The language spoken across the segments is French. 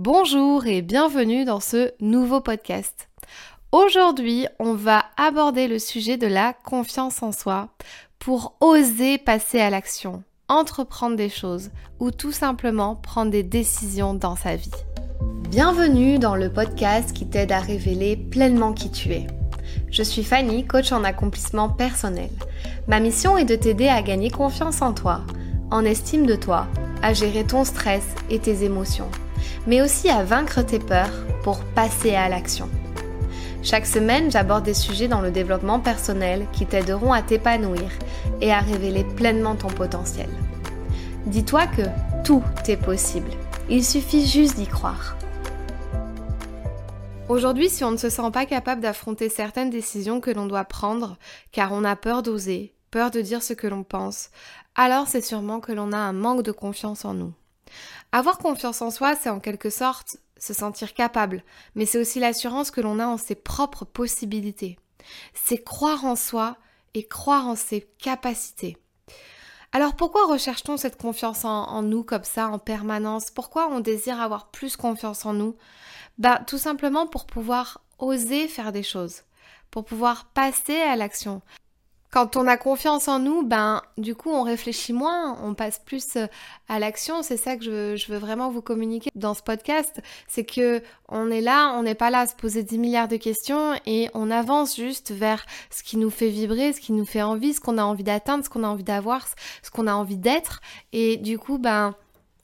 Bonjour et bienvenue dans ce nouveau podcast. Aujourd'hui, on va aborder le sujet de la confiance en soi pour oser passer à l'action, entreprendre des choses ou tout simplement prendre des décisions dans sa vie. Bienvenue dans le podcast qui t'aide à révéler pleinement qui tu es. Je suis Fanny, coach en accomplissement personnel. Ma mission est de t'aider à gagner confiance en toi, en estime de toi, à gérer ton stress et tes émotions mais aussi à vaincre tes peurs pour passer à l'action. Chaque semaine, j'aborde des sujets dans le développement personnel qui t'aideront à t'épanouir et à révéler pleinement ton potentiel. Dis-toi que tout est possible. Il suffit juste d'y croire. Aujourd'hui, si on ne se sent pas capable d'affronter certaines décisions que l'on doit prendre, car on a peur d'oser, peur de dire ce que l'on pense, alors c'est sûrement que l'on a un manque de confiance en nous. Avoir confiance en soi, c'est en quelque sorte se sentir capable, mais c'est aussi l'assurance que l'on a en ses propres possibilités. C'est croire en soi et croire en ses capacités. Alors pourquoi recherche-t-on cette confiance en, nous comme ça en permanence? Pourquoi on désire avoir plus confiance en nous? Bah tout simplement pour pouvoir oser faire des choses, pour pouvoir passer à l'action, quand on a confiance en nous, ben du coup on réfléchit moins, on passe plus euh, à l'action. C'est ça que je veux, vraiment vous communiquer dans ce podcast, c'est que on est là, on n'est pas là à se poser 10 milliards de questions et on avance juste vers ce qui nous fait vibrer, ce qui nous fait envie, ce qu'on a envie d'atteindre, ce qu'on a envie d'avoir, ce qu'on a envie d'être. Et du coup, ben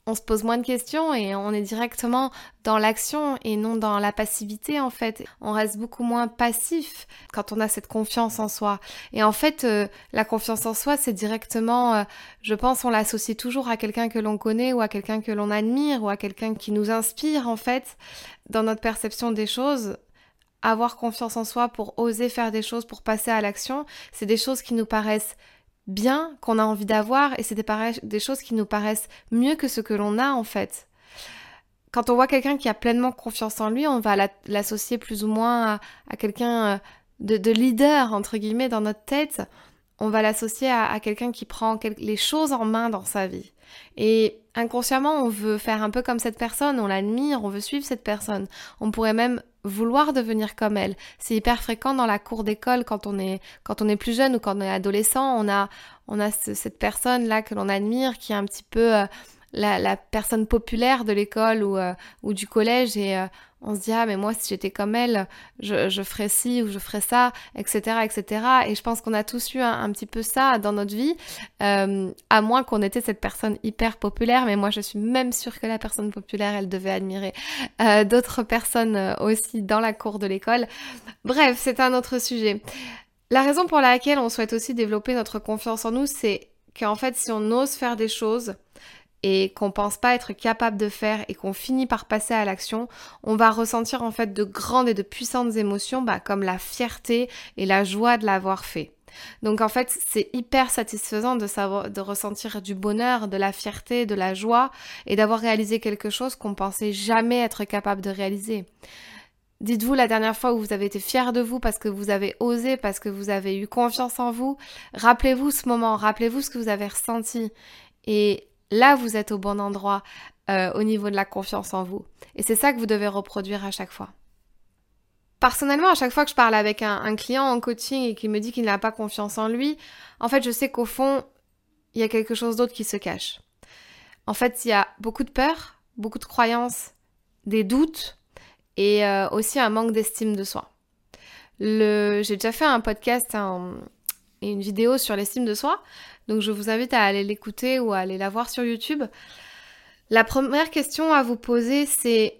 on se pose moins de questions et on est directement dans l'action et non dans la passivité en fait. On reste beaucoup moins passif quand on a cette confiance en soi. Et en fait, euh, la confiance en soi, c'est directement, euh, je pense, on l'associe toujours à quelqu'un que l'on connaît ou à quelqu'un que l'on admire ou à quelqu'un qui nous inspire en fait dans notre perception des choses. Avoir confiance en soi pour oser faire des choses, pour passer à l'action, c'est des choses qui nous paraissent bien, qu'on a envie d'avoir, et c'est des, choses qui nous paraissent mieux que ce que l'on a en fait. Quand on voit quelqu'un qui a pleinement confiance en lui, on va l'associer plus ou moins à, quelqu'un euh, de, leader, entre guillemets, dans notre tête. On va l'associer à, quelqu'un qui prend les choses en main dans sa vie. Et inconsciemment, on veut faire un peu comme cette personne, on l'admire, on veut suivre cette personne. On pourrait même vouloir devenir comme elle. C'est hyper fréquent dans la cour d'école quand on est quand on est plus jeune ou quand on est adolescent, on a on a cette personne là que l'on admire qui est un petit peu euh, la, personne populaire de l'école ou, euh, du collège et euh, on se dit ah mais moi si j'étais comme elle je, je ferais ci ou je ferais ça etc etc et je pense qu'on a tous eu un, petit peu ça dans notre vie euh, à moins qu'on était cette personne hyper populaire mais moi je suis même sûre que la personne populaire elle devait admirer d'autres personnes aussi dans la cour de l'école. Bref c'est un autre sujet. La raison pour laquelle on souhaite aussi développer notre confiance en nous c'est qu'en fait si on ose faire des choses et qu'on pense pas être capable de faire et qu'on finit par passer à l'action, on va ressentir en fait de grandes et de puissantes émotions bah, comme la fierté et la joie de l'avoir fait. Donc en fait, c'est hyper satisfaisant de savoir de ressentir du bonheur, de la fierté, de la joie et d'avoir réalisé quelque chose qu'on pensait jamais être capable de réaliser. Dites-vous la dernière fois où vous avez été fier de vous parce que vous avez osé, parce que vous avez eu confiance en vous. Rappelez-vous ce moment, rappelez-vous ce que vous avez ressenti. Et Là, vous êtes au bon endroit euh, au niveau de la confiance en vous. Et c'est ça que vous devez reproduire à chaque fois. Personnellement, à chaque fois que je parle avec un, client en coaching et qu'il me dit qu'il n'a pas confiance en lui, en fait, je sais qu'au fond, il y a quelque chose d'autre qui se cache. En fait, il y a beaucoup de peur, beaucoup de croyances, des doutes et euh, aussi un manque d'estime de soi. J'ai déjà fait un podcast une vidéo sur l'estime de soi donc je vous invite à aller l'écouter ou à aller la voir sur YouTube. La première question à vous poser, c'est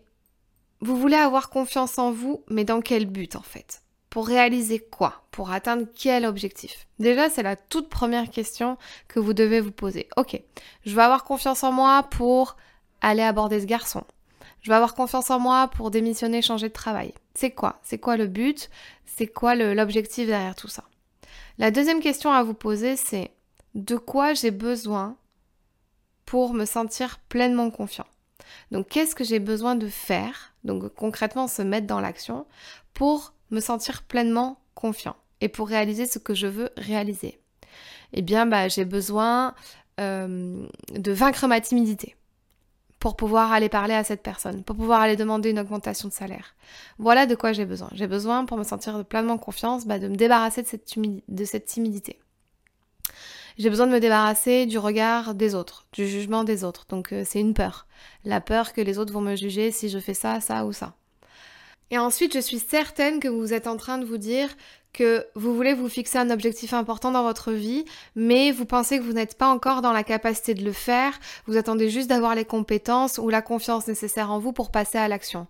vous voulez avoir confiance en vous, mais dans quel but en fait? Pour réaliser quoi? Pour atteindre quel objectif? Déjà, c'est la toute première question que vous devez vous poser. Ok, je veux avoir confiance en moi pour aller aborder ce garçon. Je veux avoir confiance en moi pour démissionner, changer de travail. C'est quoi? C'est quoi le but? C'est quoi l'objectif derrière tout ça? La deuxième question à vous poser, c'est de quoi j'ai besoin pour me sentir pleinement confiant? Donc qu'est-ce que j'ai besoin de faire Donc concrètement se mettre dans l'action pour me sentir pleinement confiant et pour réaliser ce que je veux réaliser? Eh bien bah, j'ai besoin euh, de vaincre ma timidité pour pouvoir aller parler à cette personne, pour pouvoir aller demander une augmentation de salaire. Voilà de quoi j'ai besoin. J'ai besoin, pour me sentir pleinement confiance, bah, de me débarrasser de cette, timidité. J'ai besoin de me débarrasser du regard des autres, du jugement des autres. Donc euh, c'est une peur. La peur que les autres vont me juger si je fais ça, ça ou ça. Et ensuite, je suis certaine que vous êtes en train de vous dire que vous voulez vous fixer un objectif important dans votre vie, mais vous pensez que vous n'êtes pas encore dans la capacité de le faire, vous attendez juste d'avoir les compétences ou la confiance nécessaire en vous pour passer à l'action.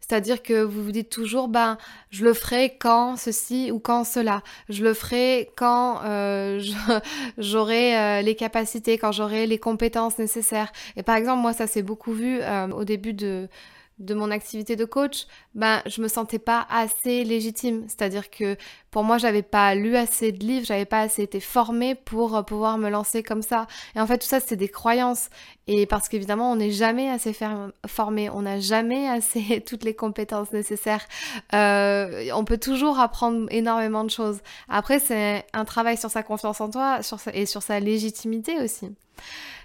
C'est-à-dire que vous vous dites toujours, ben, je le ferai quand ceci ou quand cela. Je le ferai quand euh, j'aurai euh, les capacités, quand j'aurai les compétences nécessaires. Et par exemple, moi, ça s'est beaucoup vu euh, au début de de mon activité de coach, ben je me sentais pas assez légitime. C'est-à-dire que pour moi, j'avais pas lu assez de livres, j'avais pas assez été formée pour euh, pouvoir me lancer comme ça. Et en fait, tout ça, c'est des croyances. Et parce qu'évidemment, on n'est jamais assez formé, on n'a jamais assez toutes les compétences nécessaires. Euh, on peut toujours apprendre énormément de choses. Après, c'est un travail sur sa confiance en toi et sur sa légitimité aussi.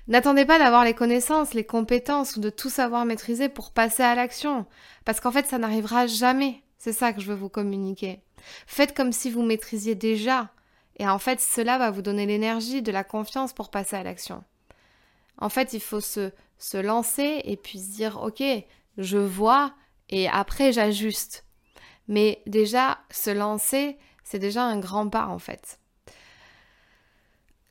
N'attendez pas d'avoir les connaissances, les compétences ou de tout savoir maîtriser pour passer à l'action, parce qu'en fait ça n'arrivera jamais. C'est ça que je veux vous communiquer. Faites comme si vous maîtrisiez déjà, et en fait cela va vous donner l'énergie, de la confiance pour passer à l'action. En fait, il faut se, se lancer et puis se dire ok, je vois et après j'ajuste. Mais déjà, se lancer, c'est déjà un grand pas en fait.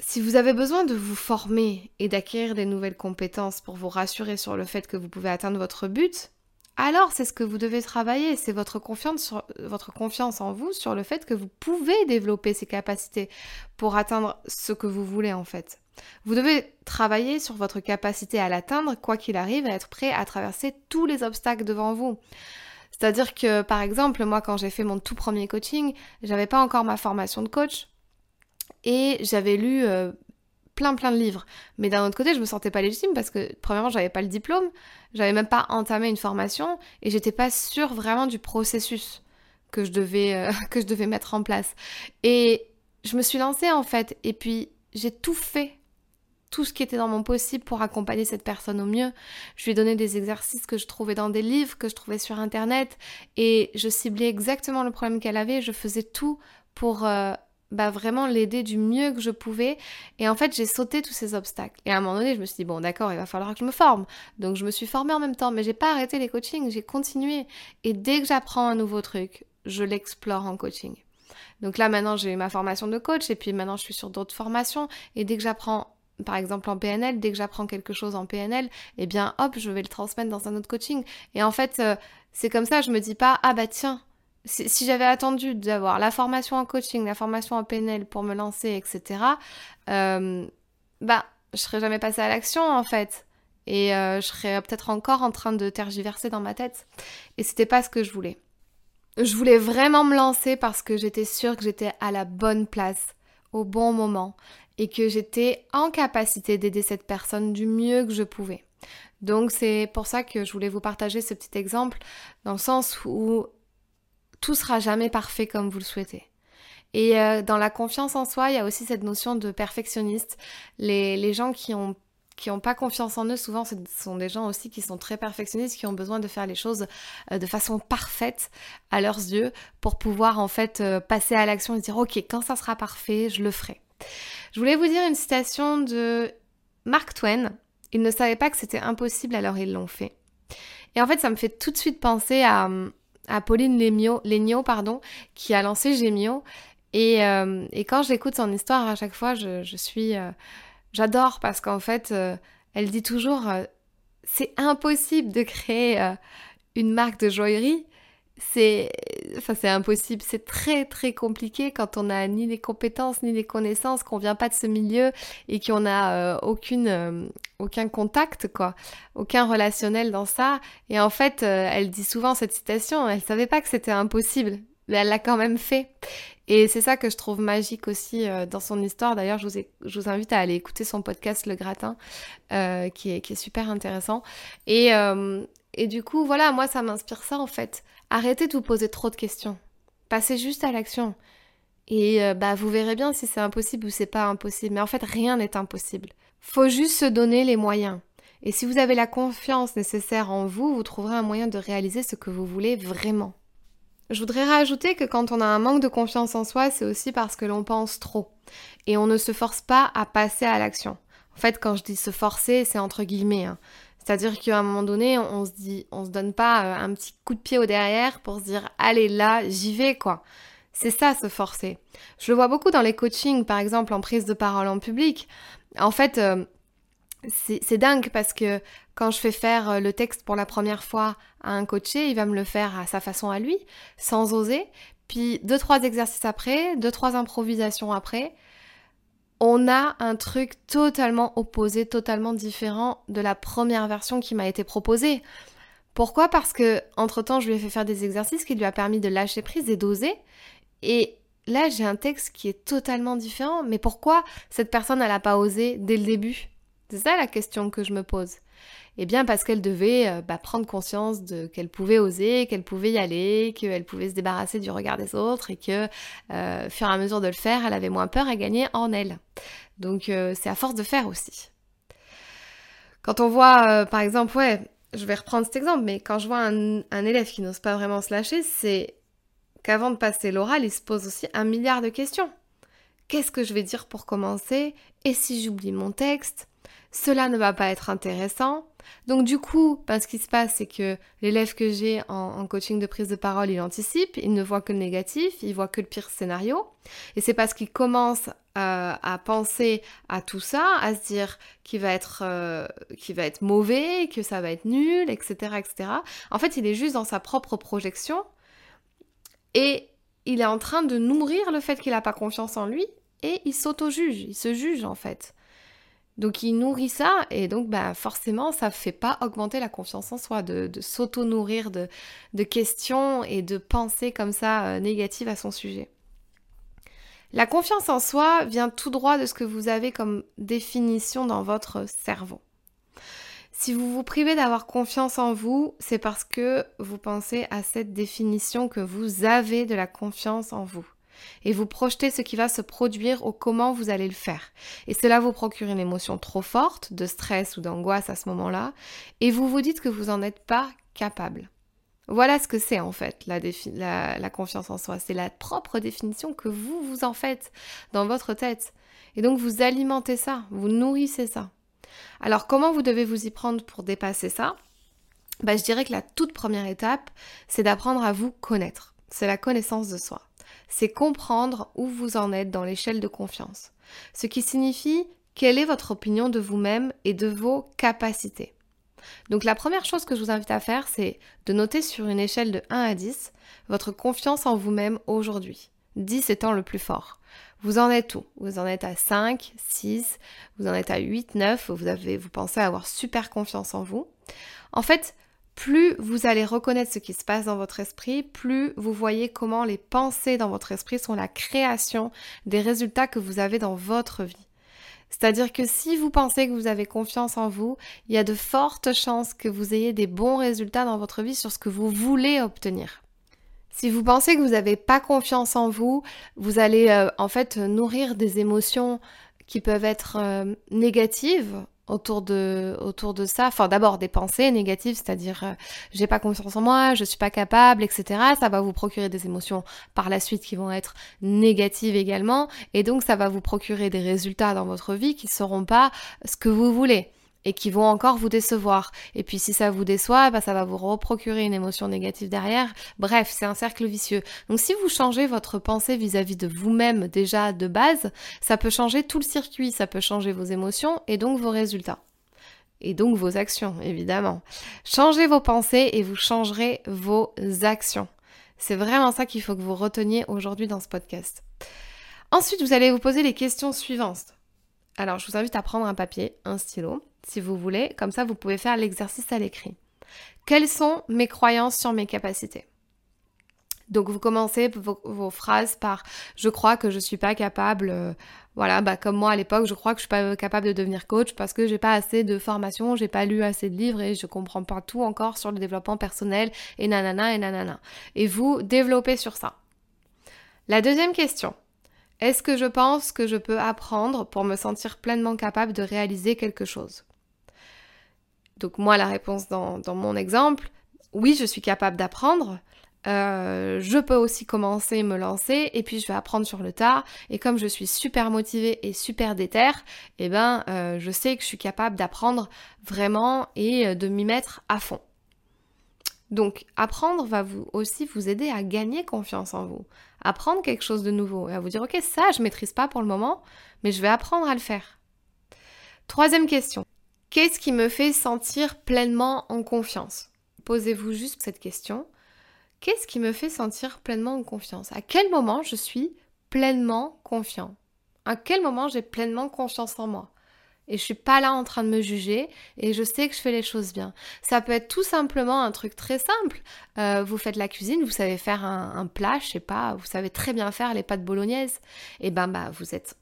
Si vous avez besoin de vous former et d'acquérir des nouvelles compétences pour vous rassurer sur le fait que vous pouvez atteindre votre but, alors c'est ce que vous devez travailler, c'est votre confiance, en vous sur le fait que vous pouvez développer ces capacités pour atteindre ce que vous voulez en fait. Vous devez travailler sur votre capacité à l'atteindre, quoi qu'il arrive, à être prêt à traverser tous les obstacles devant vous. C'est-à-dire que, par exemple, moi, quand j'ai fait mon tout premier coaching, j'avais pas encore ma formation de coach, et j'avais lu euh, plein plein de livres. Mais d'un autre côté, je me sentais pas légitime parce que premièrement, j'avais pas le diplôme, j'avais même pas entamé une formation et j'étais pas sûre vraiment du processus que je devais euh, que je devais mettre en place. Et je me suis lancée en fait et puis j'ai tout fait tout ce qui était dans mon possible pour accompagner cette personne au mieux. Je lui ai donné des exercices que je trouvais dans des livres, que je trouvais sur internet, et je ciblais exactement le problème qu'elle avait. Je faisais tout pour euh, bah, vraiment l'aider du mieux que je pouvais. Et en fait, j'ai sauté tous ces obstacles. Et à un moment donné, je me suis dit, bon, d'accord, il va falloir que je me forme. Donc, je me suis formée en même temps, mais j'ai pas arrêté les coachings, j'ai continué. Et dès que j'apprends un nouveau truc, je l'explore en coaching. Donc là, maintenant, j'ai ma formation de coach, et puis maintenant, je suis sur d'autres formations. Et dès que j'apprends par exemple en PNL, dès que j'apprends quelque chose en PNL, eh bien hop, je vais le transmettre dans un autre coaching. Et en fait, euh, c'est comme ça, je me dis pas, ah bah tiens, si, j'avais attendu d'avoir la formation en coaching, la formation en PNL pour me lancer, etc., euh, bah, je serais jamais passée à l'action en fait. Et euh, je serais peut-être encore en train de tergiverser dans ma tête. Et c'était pas ce que je voulais. Je voulais vraiment me lancer parce que j'étais sûre que j'étais à la bonne place, au bon moment, et que j'étais en capacité d'aider cette personne du mieux que je pouvais. Donc c'est pour ça que je voulais vous partager ce petit exemple, dans le sens où tout sera jamais parfait comme vous le souhaitez. Et euh, dans la confiance en soi, il y a aussi cette notion de perfectionniste. Les, les gens qui ont qui n'ont pas confiance en eux, souvent ce sont des gens aussi qui sont très perfectionnistes, qui ont besoin de faire les choses euh, de façon parfaite à leurs yeux pour pouvoir en fait euh, passer à l'action et dire ok quand ça sera parfait, je le ferai. Je voulais vous dire une citation de Mark Twain. Ils ne savaient pas que c'était impossible alors ils l'ont fait. Et en fait ça me fait tout de suite penser à, à Pauline Legnaud, pardon, qui a lancé Gemio. Et, euh, et quand j'écoute son histoire, à chaque fois, je, je suis... Euh, j'adore parce qu'en fait, euh, elle dit toujours, c'est impossible de créer une marque de joaillerie c'est enfin c'est impossible, c'est très très compliqué quand on n'a ni les compétences ni les connaissances, qu'on vient pas de ce milieu et qu'on n'a euh, aucune euh, aucun contact quoi, aucun relationnel dans ça et en fait euh, elle dit souvent cette citation, elle savait pas que c'était impossible, mais elle l'a quand même fait. Et c'est ça que je trouve magique aussi dans son histoire. D'ailleurs, je vous, je vous invite à aller écouter son podcast Le Gratin, qui, est, qui est super intéressant. Et, et du coup, voilà, moi, ça m'inspire ça en fait. Arrêtez de vous poser trop de questions. Passez juste à l'action. Et euh, bah vous verrez bien si c'est impossible ou c'est pas impossible. Mais en fait, rien n'est impossible. Faut juste se donner les moyens. Et si vous avez la confiance nécessaire en vous, vous trouverez un moyen de réaliser ce que vous voulez vraiment. Je voudrais rajouter que quand on a un manque de confiance en soi, c'est aussi parce que l'on pense trop. Et on ne se force pas à passer à l'action. En fait, quand je dis se forcer, c'est entre guillemets. Hein. C'est-à-dire qu'à un moment donné, on se dit, on se donne pas euh, un petit coup de pied au derrière pour se dire, allez là, j'y vais quoi. C'est ça, se forcer. Je le vois beaucoup dans les coachings, par exemple en prise de parole en public. En fait, euh, c'est dingue parce que quand je fais faire euh, le texte pour la première fois à un coaché, il va me le faire à sa façon à lui, sans oser. Puis deux, trois exercices après, deux, trois improvisations après, on a un truc totalement opposé, totalement différent de la première version qui m'a été proposée. Pourquoi? Parce que entre temps, je lui ai fait faire des exercices qui lui a permis de lâcher prise et d'oser. Et là, j'ai un texte qui est totalement différent. Mais pourquoi cette personne, n'a pas osé dès le début? C'est ça la question que je me pose. Eh bien parce qu'elle devait euh, bah, prendre conscience de qu'elle pouvait oser, qu'elle pouvait y aller, qu'elle pouvait se débarrasser du regard des autres et que, euh, fur et à mesure de le faire, elle avait moins peur à gagner en elle. Donc euh, c'est à force de faire aussi. Quand on voit, par exemple, ouais, je vais reprendre cet exemple, mais quand je vois un élève qui n'ose pas vraiment se lâcher, c'est qu'avant de passer l'oral, il se pose aussi un milliard de questions. Qu'est-ce que je vais dire pour commencer? Et si j'oublie mon texte? Cela ne va pas être intéressant. Donc du coup, ben, ce qui se passe, c'est que l'élève que j'ai en, coaching de prise de parole, il anticipe, il ne voit que le négatif, il voit que le pire scénario. Et c'est parce qu'il commence euh, à penser à tout ça, à se dire qu'il va être, euh, va être mauvais, que ça va être nul, etc., etc. En fait, il est juste dans sa propre projection et il est en train de nourrir le fait qu'il n'a pas confiance en lui et il s'auto-juge, il se juge en fait. Donc il nourrit ça et donc bah, forcément ça ne fait pas augmenter la confiance en soi de, s'auto-nourrir de, questions et de pensées comme ça euh, négatives à son sujet. La confiance en soi vient tout droit de ce que vous avez comme définition dans votre cerveau. Si vous vous privez d'avoir confiance en vous, c'est parce que vous pensez à cette définition que vous avez de la confiance en vous et vous projetez ce qui va se produire au comment vous allez le faire. Et cela vous procure une émotion trop forte, de stress ou d'angoisse à ce moment-là, et vous vous dites que vous n'en êtes pas capable. Voilà ce que c'est en fait la, la confiance en soi. C'est la propre définition que vous vous en faites dans votre tête. Et donc vous alimentez ça, vous nourrissez ça. Alors comment vous devez vous y prendre pour dépasser ça? Bah, Je dirais que la toute première étape, c'est d'apprendre à vous connaître. C'est la connaissance de soi c'est comprendre où vous en êtes dans l'échelle de confiance. Ce qui signifie quelle est votre opinion de vous-même et de vos capacités. Donc la première chose que je vous invite à faire, c'est de noter sur une échelle de 1 à 10 votre confiance en vous-même aujourd'hui. 10 étant le plus fort. Vous en êtes où? Vous en êtes à 5, 6, vous en êtes à 8, 9, vous, avez, vous pensez avoir super confiance en vous. En fait, plus vous allez reconnaître ce qui se passe dans votre esprit, plus vous voyez comment les pensées dans votre esprit sont la création des résultats que vous avez dans votre vie. C'est-à-dire que si vous pensez que vous avez confiance en vous, il y a de fortes chances que vous ayez des bons résultats dans votre vie sur ce que vous voulez obtenir. Si vous pensez que vous n'avez pas confiance en vous, vous allez euh, en fait nourrir des émotions qui peuvent être euh, négatives autour de autour de ça. Enfin d'abord des pensées négatives c'est-à-dire euh, j'ai pas confiance en moi je suis pas capable etc ça va vous procurer des émotions par la suite qui vont être négatives également. Et donc ça va vous procurer des résultats dans votre vie qui seront pas ce que vous voulez et qui vont encore vous décevoir. Et puis si ça vous déçoit, bah, ça va vous reprocurer une émotion négative derrière. Bref, c'est un cercle vicieux. Donc si vous changez votre pensée vis-à-vis de vous-même déjà de base, ça peut changer tout le circuit, ça peut changer vos émotions et donc vos résultats. Et donc vos actions, évidemment. Changez vos pensées et vous changerez vos actions. C'est vraiment ça qu'il faut que vous reteniez aujourd'hui dans ce podcast. Ensuite, vous allez vous poser les questions suivantes. Alors, je vous invite à prendre un papier, un stylo si vous voulez. Comme ça, vous pouvez faire l'exercice à l'écrit. Quelles sont mes croyances sur mes capacités? Donc vous commencez vos, phrases par je crois que je suis pas capable euh, voilà bah comme moi à l'époque je crois que je suis pas capable de devenir coach parce que j'ai pas assez de formation, j'ai pas lu assez de livres et je comprends pas tout encore sur le développement personnel et nanana et nanana. Et vous développez sur ça. La deuxième question. Est-ce que je pense que je peux apprendre pour me sentir pleinement capable de réaliser quelque chose? Donc moi, la réponse dans, mon exemple, oui, je suis capable d'apprendre. Euh, je peux aussi commencer, me lancer, et puis je vais apprendre sur le tas. Et comme je suis super motivée et super déterre, eh ben, euh, je sais que je suis capable d'apprendre vraiment et euh, de m'y mettre à fond. Donc, apprendre va vous aussi vous aider à gagner confiance en vous, apprendre quelque chose de nouveau et à vous dire ok ça je maîtrise pas pour le moment, mais je vais apprendre à le faire. Troisième question. Qu'est-ce qui me fait sentir pleinement en confiance? Posez-vous juste cette question. Qu'est-ce qui me fait sentir pleinement en confiance? À quel moment je suis pleinement confiant? À quel moment j'ai pleinement confiance en moi? Et je suis pas là en train de me juger et je sais que je fais les choses bien. Ça peut être tout simplement un truc très simple. Euh, vous faites la cuisine, vous savez faire un, plat, je sais pas, vous savez très bien faire les pâtes bolognaises. Et ben bah vous êtes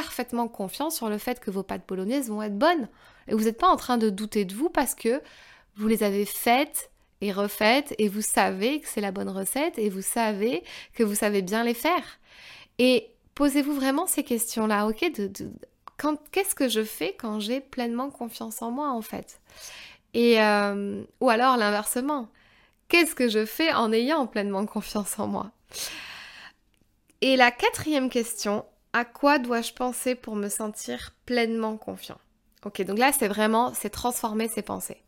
parfaitement confiant sur le fait que vos pâtes bolognaises vont être bonnes. Et vous n'êtes pas en train de douter de vous parce que vous les avez faites et refaites et vous savez que c'est la bonne recette et vous savez que vous savez bien les faire. Et posez-vous vraiment ces questions-là, ok de, qu'est-ce que je fais quand j'ai pleinement confiance en moi en fait? Et euh, ou alors l'inversement, qu'est-ce que je fais en ayant pleinement confiance en moi? Et la quatrième question, à quoi dois-je penser pour me sentir pleinement confiant? Ok, donc là c'est vraiment, c'est transformer ses pensées.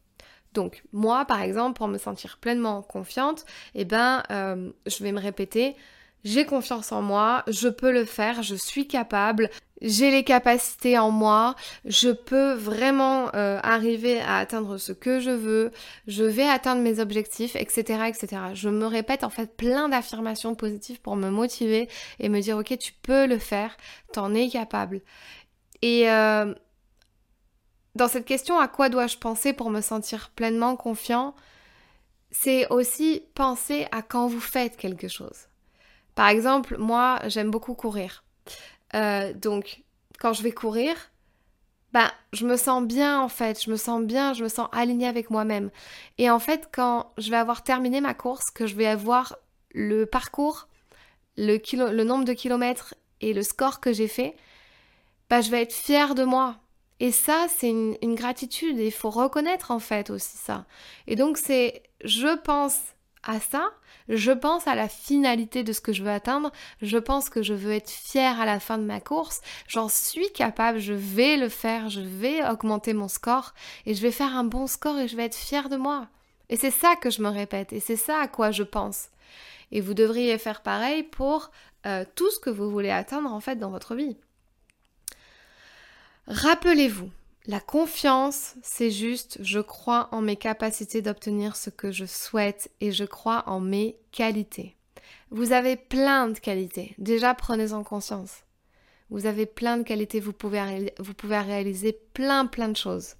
Donc moi par exemple, pour me sentir pleinement confiante, eh ben euh, je vais me répéter j'ai confiance en moi, je peux le faire, je suis capable, j'ai les capacités en moi, je peux vraiment euh, arriver à atteindre ce que je veux, je vais atteindre mes objectifs, etc., etc. Je me répète en fait plein d'affirmations positives pour me motiver et me dire ok tu peux le faire, t'en es capable. Et euh, dans cette question à quoi dois-je penser pour me sentir pleinement confiant, c'est aussi penser à quand vous faites quelque chose. Par exemple, moi, j'aime beaucoup courir. Euh, donc, quand je vais courir, ben, je me sens bien en fait, je me sens bien, je me sens alignée avec moi-même. Et en fait, quand je vais avoir terminé ma course, que je vais avoir le parcours, le, nombre de kilomètres et le score que j'ai fait, ben, je vais être fière de moi. Et ça, c'est une, gratitude il faut reconnaître en fait aussi ça. Et donc, c'est, je pense à ça, je pense à la finalité de ce que je veux atteindre, je pense que je veux être fière à la fin de ma course, j'en suis capable, je vais le faire, je vais augmenter mon score et je vais faire un bon score et je vais être fière de moi. Et c'est ça que je me répète et c'est ça à quoi je pense. Et vous devriez faire pareil pour euh, tout ce que vous voulez atteindre en fait dans votre vie. Rappelez-vous, la confiance, c'est juste je crois en mes capacités d'obtenir ce que je souhaite et je crois en mes qualités. Vous avez plein de qualités. Déjà, prenez-en conscience. Vous avez plein de qualités, vous pouvez, vous pouvez réaliser plein plein de choses.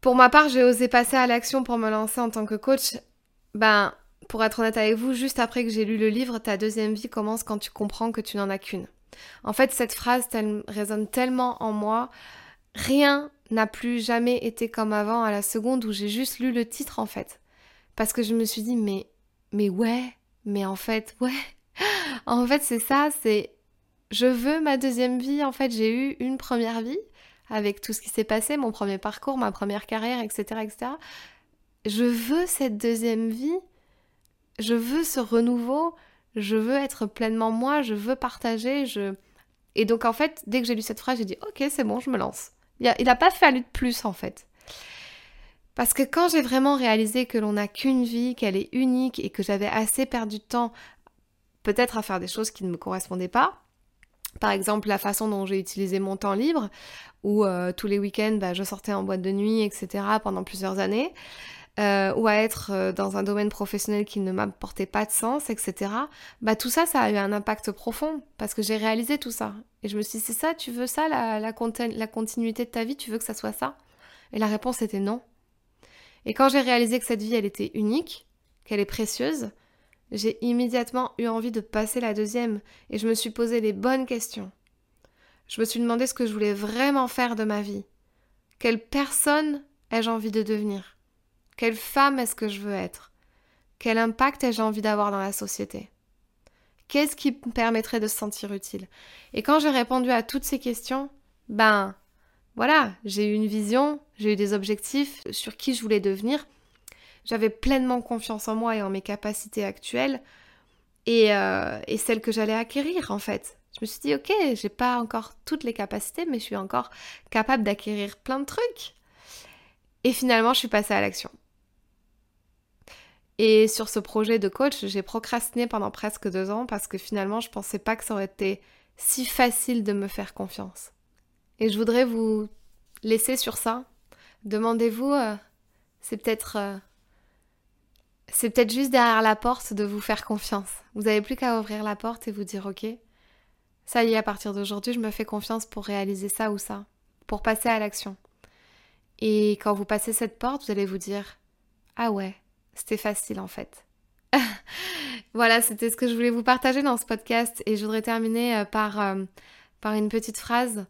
Pour ma part, j'ai osé passer à l'action pour me lancer en tant que coach. Ben, pour être honnête avec vous, juste après que j'ai lu le livre, ta deuxième vie commence quand tu comprends que tu n'en as qu'une. En fait, cette phrase résonne tellement en moi. Rien n'a plus jamais été comme avant à la seconde où j'ai juste lu le titre en fait. Parce que je me suis dit, mais, mais ouais, mais en fait, ouais. en fait, c'est ça, c'est je veux ma deuxième vie. En fait, j'ai eu une première vie avec tout ce qui s'est passé, mon premier parcours, ma première carrière, etc., etc. Je veux cette deuxième vie. Je veux ce renouveau je veux être pleinement moi, je veux partager, je... Et donc en fait, dès que j'ai lu cette phrase, j'ai dit ok, c'est bon, je me lance. Il n'a pas fallu de plus en fait. Parce que quand j'ai vraiment réalisé que l'on n'a qu'une vie, qu'elle est unique et que j'avais assez perdu de temps peut-être à faire des choses qui ne me correspondaient pas, par exemple la façon dont j'ai utilisé mon temps libre, où euh, tous les week-ends bah, je sortais en boîte de nuit, etc. pendant plusieurs années, euh, ou à être euh, dans un domaine professionnel qui ne m'apportait pas de sens, etc. Bah tout ça, ça a eu un impact profond parce que j'ai réalisé tout ça. Et je me suis dit, c'est ça, tu veux ça, la, la, la continuité de ta vie, tu veux que ça soit ça? Et la réponse était non. Et quand j'ai réalisé que cette vie, elle était unique, qu'elle est précieuse, j'ai immédiatement eu envie de passer la deuxième et je me suis posé les bonnes questions. Je me suis demandé ce que je voulais vraiment faire de ma vie. Quelle personne ai-je envie de devenir? Quelle femme est-ce que je veux être? Quel impact ai-je envie d'avoir dans la société? Qu'est-ce qui me permettrait de se sentir utile? Et quand j'ai répondu à toutes ces questions, ben, voilà, j'ai eu une vision, j'ai eu des objectifs sur qui je voulais devenir. J'avais pleinement confiance en moi et en mes capacités actuelles et, euh, et celles que j'allais acquérir en fait. Je me suis dit, ok, j'ai pas encore toutes les capacités, mais je suis encore capable d'acquérir plein de trucs. Et finalement, je suis passée à l'action. Et sur ce projet de coach, j'ai procrastiné pendant presque deux ans parce que finalement, je pensais pas que ça aurait été si facile de me faire confiance. Et je voudrais vous laisser sur ça. Demandez-vous, euh, c'est peut-être euh, c'est peut-être juste derrière la porte de vous faire confiance. Vous n'avez plus qu'à ouvrir la porte et vous dire ok, ça y est, à partir d'aujourd'hui, je me fais confiance pour réaliser ça ou ça, pour passer à l'action. Et quand vous passez cette porte, vous allez vous dire ah ouais, c'était facile en fait. voilà, c'était ce que je voulais vous partager dans ce podcast et je voudrais terminer euh, par, euh, par une petite phrase.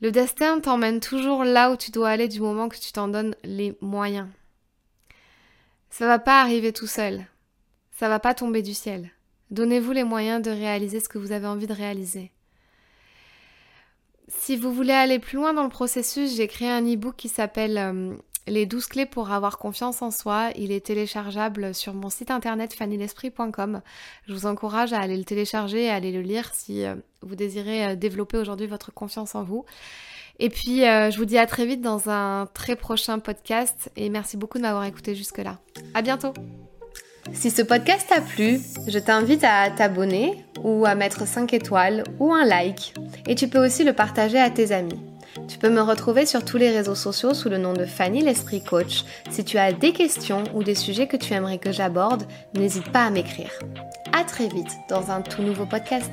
Le destin t'emmène toujours là où tu dois aller du moment que tu t'en donnes les moyens. Ça va pas arriver tout seul. Ça va pas tomber du ciel. Donnez-vous les moyens de réaliser ce que vous avez envie de réaliser. Si vous voulez aller plus loin dans le processus, j'ai créé un e-book qui s'appelle euh, Les 12 clés pour avoir confiance en soi. Il est téléchargeable sur mon site internet fannylesprit.com. Je vous encourage à aller le télécharger et à aller le lire si euh, vous désirez euh, développer aujourd'hui votre confiance en vous. Et puis, je vous dis à très vite dans un très prochain podcast et merci beaucoup de m'avoir écouté jusque-là. À bientôt! Si ce podcast t'a plu, je t'invite à t'abonner ou à mettre 5 étoiles ou un like. Et tu peux aussi le partager à tes amis. Tu peux me retrouver sur tous les réseaux sociaux sous le nom de Fanny l'Esprit Coach. Si tu as des questions ou des sujets que tu aimerais que j'aborde, n'hésite pas à m'écrire. À très vite dans un tout nouveau podcast.